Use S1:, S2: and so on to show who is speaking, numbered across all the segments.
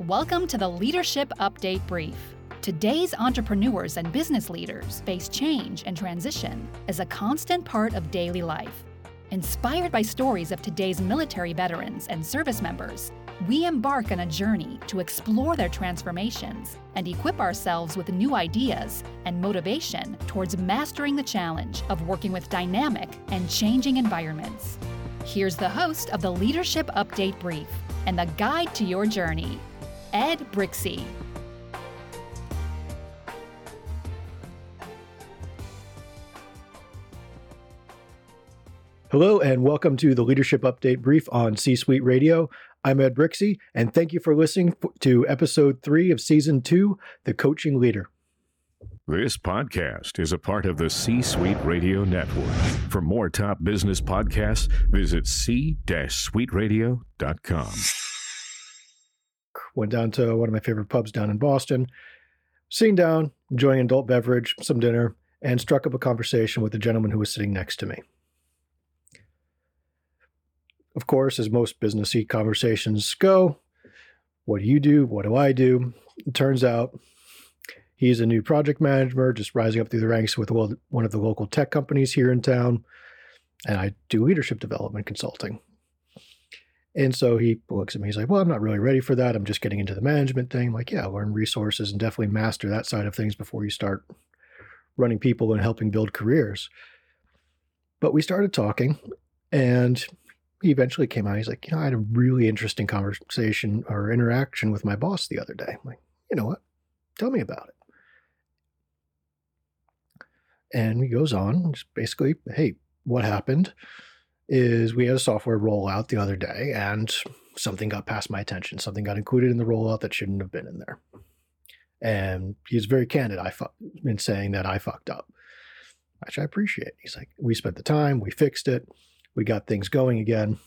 S1: Welcome to the Leadership Update Brief. Today's entrepreneurs and business leaders face change and transition as a constant part of daily life. Inspired by stories of today's military veterans and service members, we embark on a journey to explore their transformations and equip ourselves with new ideas and motivation towards mastering the challenge of working with dynamic and changing environments. Here's the host of the Leadership Update Brief and the guide to your journey, Ed Brixey.
S2: Hello, and welcome to the Leadership Update Brief on C Suite Radio. I'm Ed Brixey, and thank you for listening to episode three of season two The Coaching Leader.
S3: This podcast is a part of the C Suite Radio Network. For more top business podcasts, visit c-suiteradio.com.
S2: Went down to one of my favorite pubs down in Boston, sitting down, enjoying an adult beverage, some dinner, and struck up a conversation with the gentleman who was sitting next to me. Of course, as most businessy conversations go, what do you do? What do I do? It turns out he's a new project manager, just rising up through the ranks with one of the local tech companies here in town. And I do leadership development consulting. And so he looks at me, he's like, Well, I'm not really ready for that. I'm just getting into the management thing. Like, yeah, learn resources and definitely master that side of things before you start running people and helping build careers. But we started talking, and he eventually came out. He's like, you know, I had a really interesting conversation or interaction with my boss the other day. I'm like, you know what? Tell me about it. And he goes on, just basically, hey, what happened is we had a software rollout the other day and something got past my attention. Something got included in the rollout that shouldn't have been in there. And he's very candid I fu- in saying that I fucked up, which I appreciate. He's like, we spent the time, we fixed it we got things going again.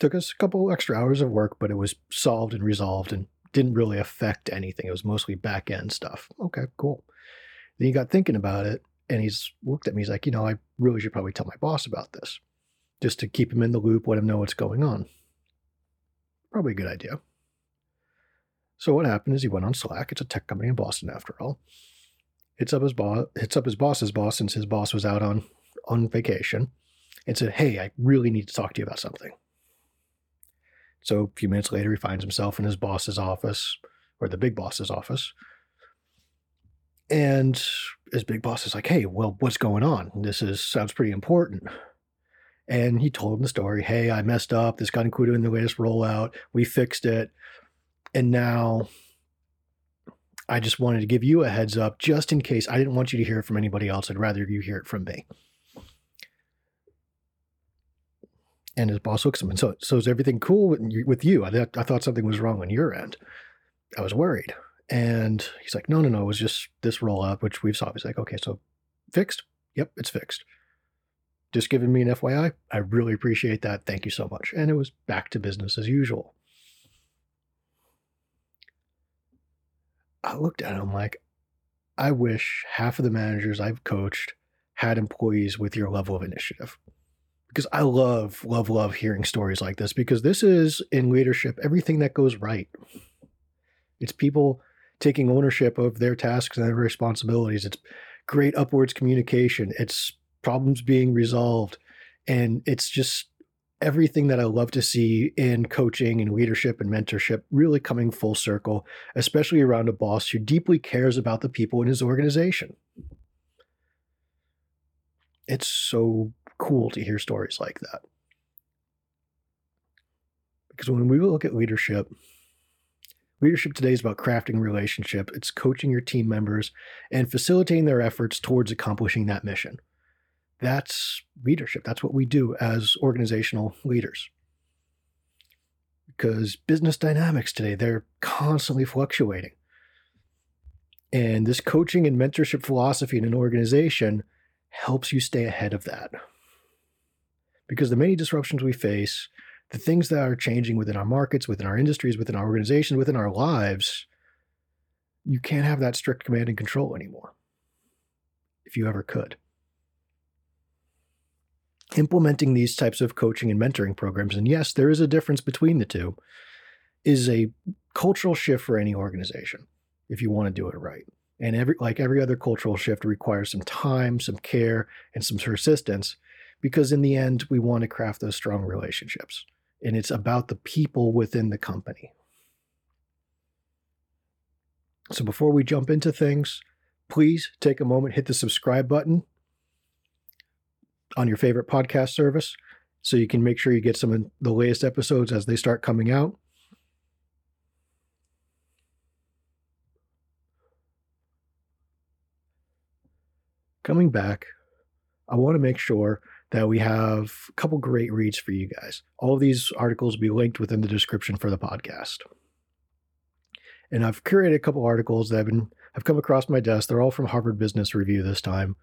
S2: Took us a couple extra hours of work, but it was solved and resolved and didn't really affect anything. It was mostly back end stuff. Okay, cool. Then he got thinking about it and he's looked at me. He's like, you know, I really should probably tell my boss about this just to keep him in the loop, let him know what's going on. Probably a good idea. So what happened is he went on Slack. It's a tech company in Boston after all. Hits up his boss, hits up his boss's boss since his boss was out on on vacation and said, Hey, I really need to talk to you about something. So a few minutes later, he finds himself in his boss's office or the big boss's office. And his big boss is like, Hey, well, what's going on? This is sounds pretty important. And he told him the story. Hey, I messed up. This got included in the latest rollout. We fixed it. And now I just wanted to give you a heads up just in case I didn't want you to hear it from anybody else. I'd rather you hear it from me. And his boss looks at him and so, so is everything cool with you? I, I thought something was wrong on your end. I was worried. And he's like, no, no, no, it was just this rollout, which we've saw. He's like, okay, so fixed? Yep, it's fixed. Just giving me an FYI. I really appreciate that. Thank you so much. And it was back to business as usual. I looked at him like, I wish half of the managers I've coached had employees with your level of initiative because I love, love, love hearing stories like this because this is in leadership everything that goes right. It's people taking ownership of their tasks and their responsibilities. It's great upwards communication. It's problems being resolved. And it's just everything that I love to see in coaching and leadership and mentorship really coming full circle, especially around a boss who deeply cares about the people in his organization. It's so cool to hear stories like that. Because when we look at leadership, leadership today is about crafting relationship, it's coaching your team members and facilitating their efforts towards accomplishing that mission. That's leadership. That's what we do as organizational leaders. Because business dynamics today, they're constantly fluctuating. And this coaching and mentorship philosophy in an organization helps you stay ahead of that because the many disruptions we face, the things that are changing within our markets, within our industries, within our organizations, within our lives, you can't have that strict command and control anymore if you ever could. Implementing these types of coaching and mentoring programs, and yes, there is a difference between the two. is a cultural shift for any organization if you want to do it right. And every like every other cultural shift requires some time, some care, and some persistence because in the end we want to craft those strong relationships. And it's about the people within the company. So before we jump into things, please take a moment, hit the subscribe button on your favorite podcast service so you can make sure you get some of the latest episodes as they start coming out. Coming back, I want to make sure that we have a couple great reads for you guys. All of these articles will be linked within the description for the podcast. And I've curated a couple articles that have been have come across my desk. They're all from Harvard Business Review this time.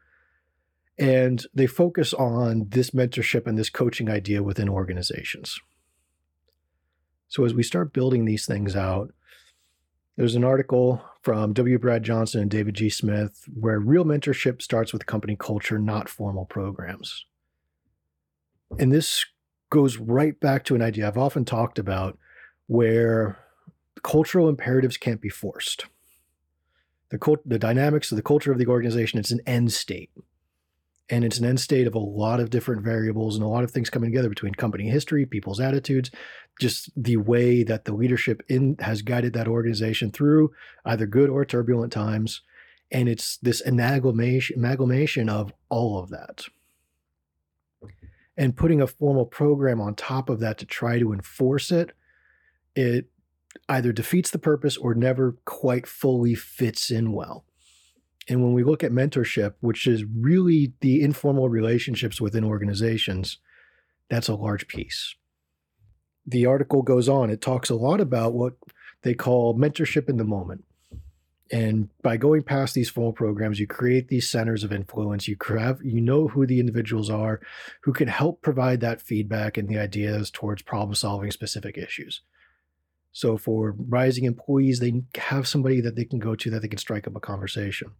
S2: And they focus on this mentorship and this coaching idea within organizations. So as we start building these things out, there's an article from W. Brad Johnson and David G. Smith where real mentorship starts with company culture, not formal programs. And this goes right back to an idea I've often talked about where cultural imperatives can't be forced. The, cult, the dynamics of the culture of the organization, it's an end state. And it's an end state of a lot of different variables and a lot of things coming together between company history people's attitudes just the way that the leadership in has guided that organization through either good or turbulent times. And it's this amalgamation amalgamation of all of that and putting a formal program on top of that to try to enforce it it either defeats the purpose or never quite fully fits in well and when we look at mentorship, which is really the informal relationships within organizations, that's a large piece. The article goes on, it talks a lot about what they call mentorship in the moment. And by going past these formal programs, you create these centers of influence. You have, you know who the individuals are who can help provide that feedback and the ideas towards problem solving specific issues. So for rising employees, they have somebody that they can go to that they can strike up a conversation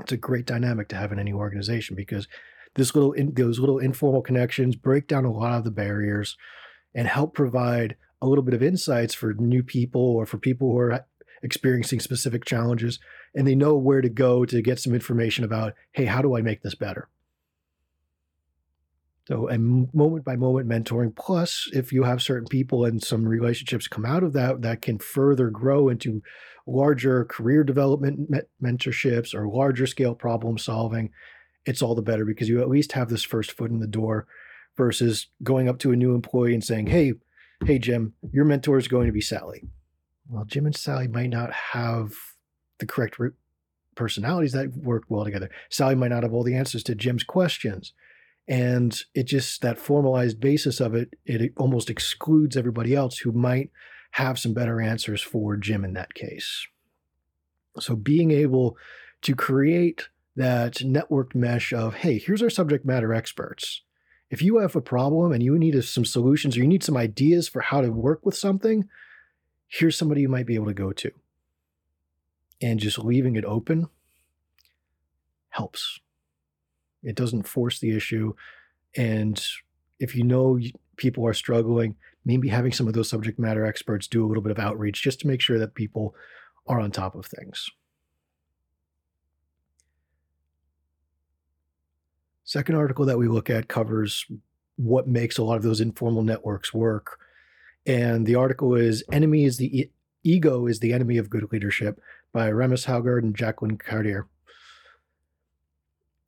S2: it's a great dynamic to have in any organization because this little in, those little informal connections break down a lot of the barriers and help provide a little bit of insights for new people or for people who are experiencing specific challenges and they know where to go to get some information about hey how do i make this better so, and moment by moment mentoring. Plus, if you have certain people and some relationships come out of that, that can further grow into larger career development mentorships or larger scale problem solving, it's all the better because you at least have this first foot in the door versus going up to a new employee and saying, Hey, hey, Jim, your mentor is going to be Sally. Well, Jim and Sally might not have the correct personalities that work well together. Sally might not have all the answers to Jim's questions and it just that formalized basis of it it almost excludes everybody else who might have some better answers for jim in that case so being able to create that networked mesh of hey here's our subject matter experts if you have a problem and you need some solutions or you need some ideas for how to work with something here's somebody you might be able to go to and just leaving it open helps it doesn't force the issue. And if you know people are struggling, maybe having some of those subject matter experts do a little bit of outreach just to make sure that people are on top of things. Second article that we look at covers what makes a lot of those informal networks work. And the article is Enemy is the e- Ego is the Enemy of Good Leadership by Remus Hougaard and Jacqueline Cartier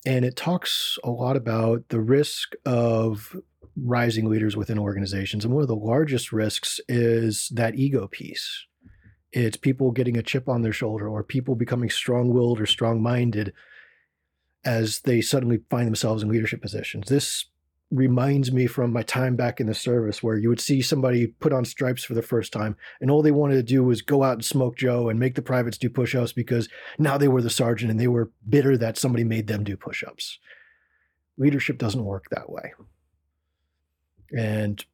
S2: and it talks a lot about the risk of rising leaders within organizations. And one of the largest risks is that ego piece. It's people getting a chip on their shoulder or people becoming strong willed or strong minded as they suddenly find themselves in leadership positions. This reminds me from my time back in the service where you would see somebody put on stripes for the first time and all they wanted to do was go out and smoke joe and make the privates do push-ups because now they were the sergeant and they were bitter that somebody made them do push-ups. Leadership doesn't work that way. And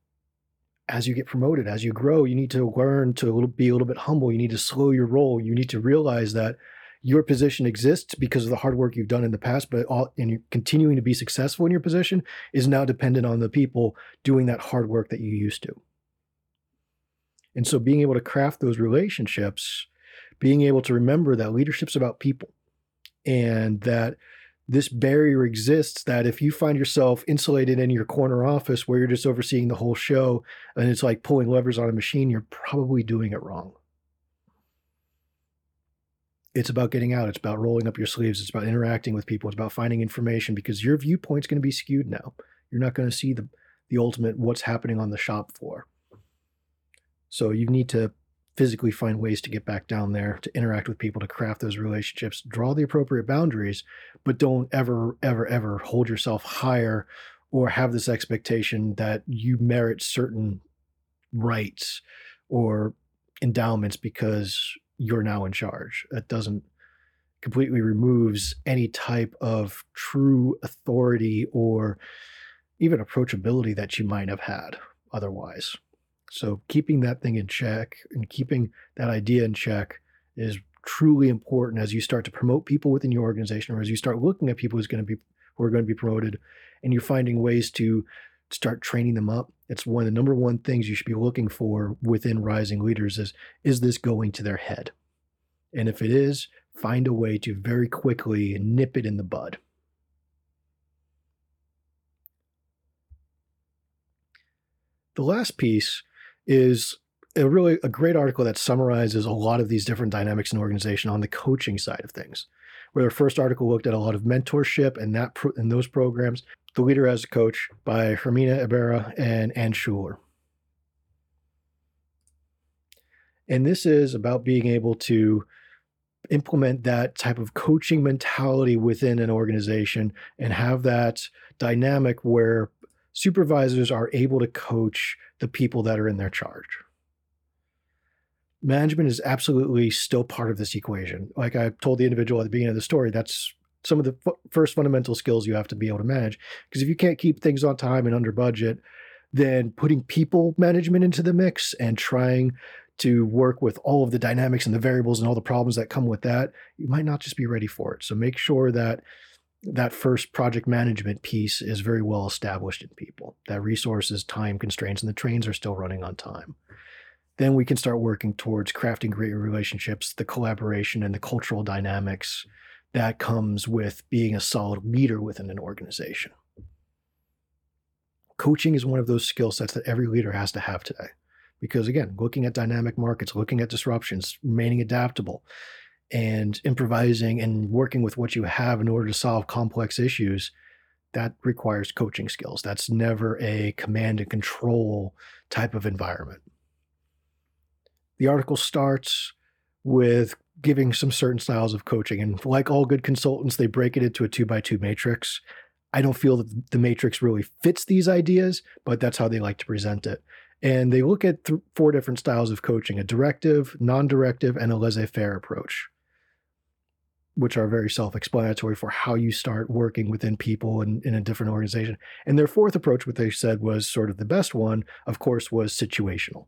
S2: as you get promoted as you grow you need to learn to be a little bit humble. You need to slow your roll. You need to realize that your position exists because of the hard work you've done in the past, but all, and you're continuing to be successful in your position is now dependent on the people doing that hard work that you used to. And so being able to craft those relationships, being able to remember that leadership's about people and that this barrier exists that if you find yourself insulated in your corner office where you're just overseeing the whole show and it's like pulling levers on a machine, you're probably doing it wrong. It's about getting out. It's about rolling up your sleeves. It's about interacting with people. It's about finding information because your viewpoint's going to be skewed now. You're not going to see the, the ultimate what's happening on the shop floor. So you need to physically find ways to get back down there, to interact with people, to craft those relationships, draw the appropriate boundaries, but don't ever, ever, ever hold yourself higher or have this expectation that you merit certain rights or endowments because you're now in charge. That doesn't completely removes any type of true authority or even approachability that you might have had otherwise. So keeping that thing in check and keeping that idea in check is truly important as you start to promote people within your organization or as you start looking at people who's going to be who are going to be promoted and you're finding ways to start training them up it's one of the number one things you should be looking for within rising leaders is is this going to their head and if it is find a way to very quickly nip it in the bud the last piece is a really a great article that summarizes a lot of these different dynamics in organization on the coaching side of things. Where their first article looked at a lot of mentorship and that pro- and those programs. The Leader as a Coach by Herminia Ibarra and Anne Scoular. And this is about being able to implement that type of coaching mentality within an organization and have that dynamic where supervisors are able to coach the people that are in their charge. Management is absolutely still part of this equation. Like I told the individual at the beginning of the story, that's some of the f- first fundamental skills you have to be able to manage. Because if you can't keep things on time and under budget, then putting people management into the mix and trying to work with all of the dynamics and the variables and all the problems that come with that, you might not just be ready for it. So make sure that that first project management piece is very well established in people. That resources, time constraints, and the trains are still running on time. Then we can start working towards crafting great relationships, the collaboration and the cultural dynamics that comes with being a solid leader within an organization. Coaching is one of those skill sets that every leader has to have today. Because again, looking at dynamic markets, looking at disruptions, remaining adaptable, and improvising and working with what you have in order to solve complex issues, that requires coaching skills. That's never a command and control type of environment. The article starts with giving some certain styles of coaching. And like all good consultants, they break it into a two by two matrix. I don't feel that the matrix really fits these ideas, but that's how they like to present it. And they look at th- four different styles of coaching a directive, non directive, and a laissez faire approach which are very self-explanatory for how you start working within people in, in a different organization. And their fourth approach, what they said was sort of the best one, of course, was situational.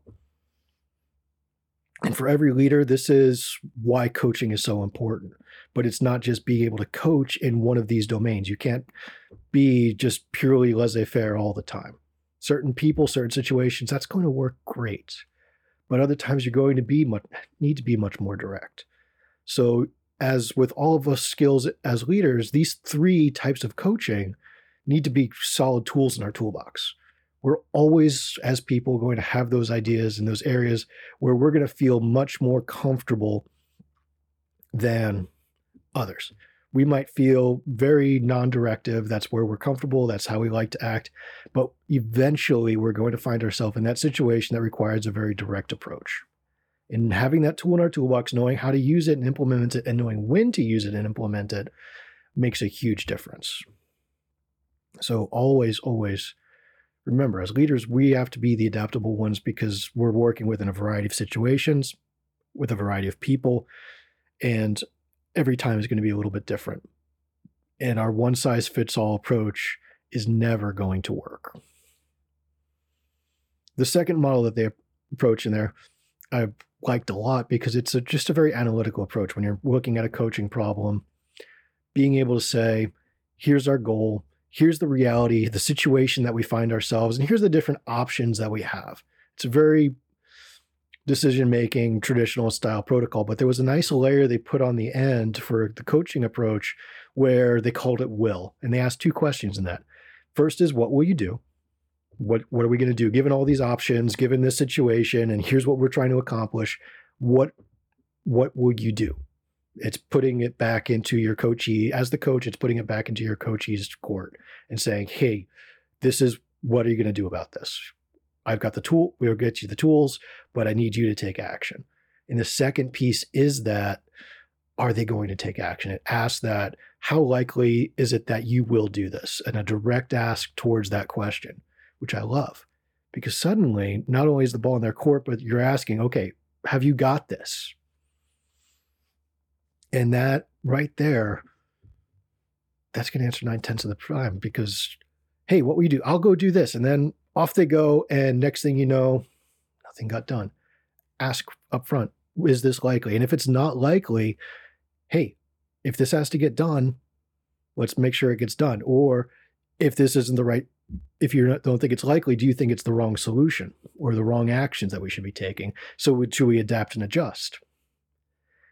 S2: And for every leader, this is why coaching is so important. But it's not just being able to coach in one of these domains. You can't be just purely laissez faire all the time. Certain people, certain situations, that's going to work great. But other times you're going to be much, need to be much more direct. So as with all of us skills as leaders, these three types of coaching need to be solid tools in our toolbox. We're always, as people, going to have those ideas in those areas where we're going to feel much more comfortable than others. We might feel very non directive. That's where we're comfortable. That's how we like to act. But eventually, we're going to find ourselves in that situation that requires a very direct approach and having that tool in our toolbox, knowing how to use it and implement it, and knowing when to use it and implement it makes a huge difference. So, always, always remember as leaders, we have to be the adaptable ones because we're working within a variety of situations with a variety of people, and every time is going to be a little bit different. And our one size fits all approach is never going to work. The second model that they approach in there, I liked a lot because it's a, just a very analytical approach when you're looking at a coaching problem being able to say here's our goal here's the reality the situation that we find ourselves and here's the different options that we have it's a very decision making traditional style protocol, but there was a nice layer they put on the end for the coaching approach where they called it will. And they asked two questions in that. First is what will you do? What what are we going to do given all these options, given this situation and here's what we're trying to accomplish? What what will you do? It's putting it back into your coachee as the coach, it's putting it back into your coachee's court and saying, "Hey, this is what are you going to do about this? I've got the tool, we'll get you the tools, but I need you to take action. And the second piece is that are they going to take action? It asks that how likely is it that you will do this? And a direct ask towards that question, which I love. Because suddenly, not only is the ball in their court, but you're asking, okay, have you got this? And that right there, that's going to answer nine tenths of the time because, hey, what will you do? I'll go do this. And then off they go. And next thing you know, nothing got done. Ask up front, is this likely? And if it's not likely, hey, if this has to get done, let's make sure it gets done. Or if this isn't the right, if you don't think it's likely, do you think it's the wrong solution or the wrong actions that we should be taking? So should we adapt and adjust?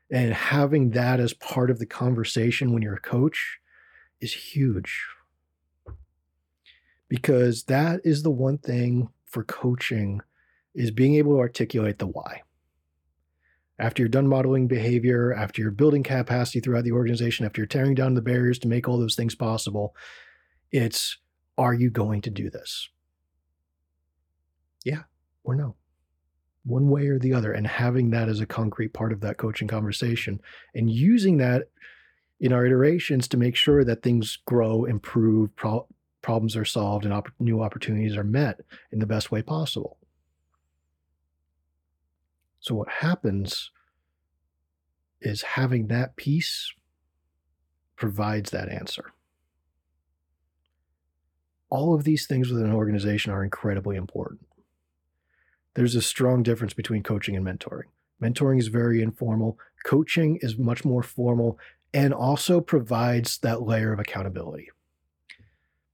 S2: And having that as part of the conversation when you're a coach is huge because that is the one thing for coaching is being able to articulate the why. After you're done modeling behavior, after you're building capacity throughout the organization, after you're tearing down the barriers to make all those things possible, it's are you going to do this? Yeah or no? One way or the other, and having that as a concrete part of that coaching conversation and using that in our iterations to make sure that things grow, improve, pro- problems are solved and op- new opportunities are met in the best way possible. So, what happens is having that piece provides that answer. All of these things within an organization are incredibly important. There's a strong difference between coaching and mentoring. Mentoring is very informal, coaching is much more formal and also provides that layer of accountability.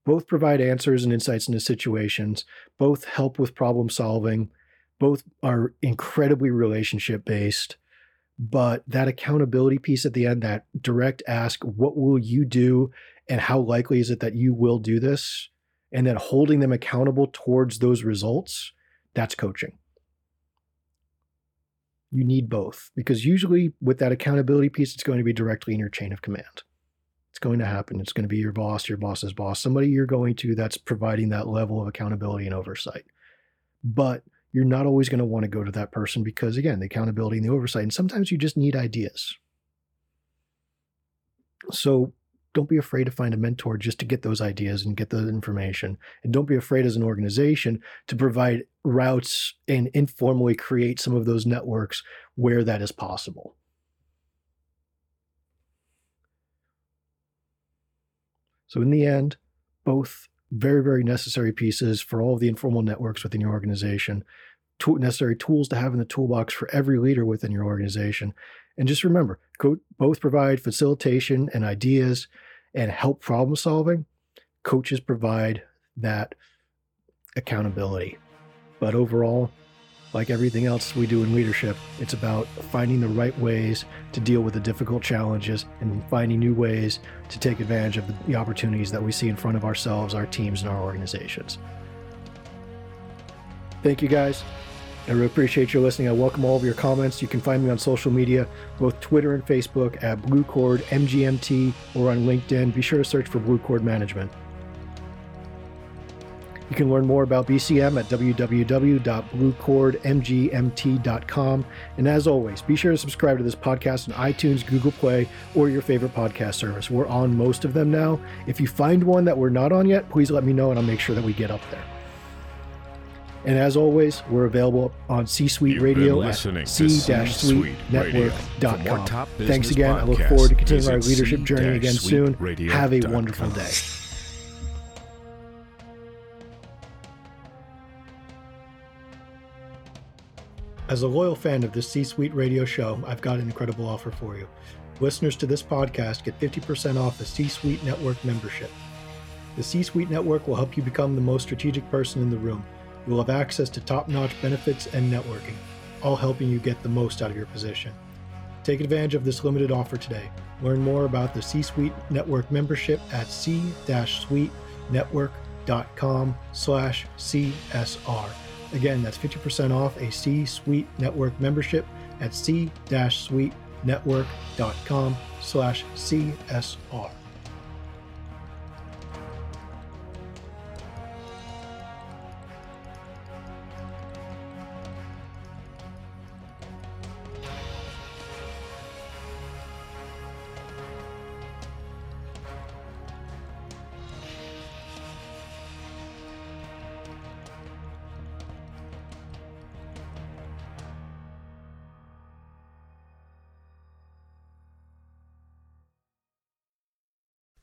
S2: Both provide answers and insights into situations, both help with problem solving, both are incredibly relationship based. But that accountability piece at the end, that direct ask, what will you do? And how likely is it that you will do this? And then holding them accountable towards those results, that's coaching. You need both because usually with that accountability piece, it's going to be directly in your chain of command. It's going to happen. It's going to be your boss, your boss's boss, somebody you're going to that's providing that level of accountability and oversight. But you're not always going to want to go to that person because, again, the accountability and the oversight. And sometimes you just need ideas. So don't be afraid to find a mentor just to get those ideas and get the information. And don't be afraid as an organization to provide routes and informally create some of those networks where that is possible. So, in the end, both very, very necessary pieces for all of the informal networks within your organization, necessary tools to have in the toolbox for every leader within your organization. And just remember, co- both provide facilitation and ideas and help problem solving. Coaches provide that accountability. But overall, like everything else we do in leadership, it's about finding the right ways to deal with the difficult challenges and finding new ways to take advantage of the opportunities that we see in front of ourselves, our teams, and our organizations. Thank you guys. I really appreciate you listening. I welcome all of your comments. You can find me on social media, both Twitter and Facebook at Blue Cord MGMT or on LinkedIn. Be sure to search for Blue Cord Management. You can learn more about BCM at www.bluecordmgmt.com. And as always, be sure to subscribe to this podcast on iTunes, Google Play, or your favorite podcast service. We're on most of them now. If you find one that we're not on yet, please let me know and I'll make sure that we get up there. And as always, we're available on C Suite Radio at c-suitenetwork.com. Thanks again. I look forward to continuing our leadership journey again soon. Have a wonderful day. As a loyal fan of the C Suite radio show, I've got an incredible offer for you. Listeners to this podcast get 50% off a C Suite Network membership. The C Suite Network will help you become the most strategic person in the room. You will have access to top notch benefits and networking. all helping you get the most out of your position. Take advantage of this limited offer today. Learn more about the C Suite Network membership at c-suitenetwork.com slash CSR. Again, that's 50% off a C Suite Network membership at c-suitenetwork.com slash CSR.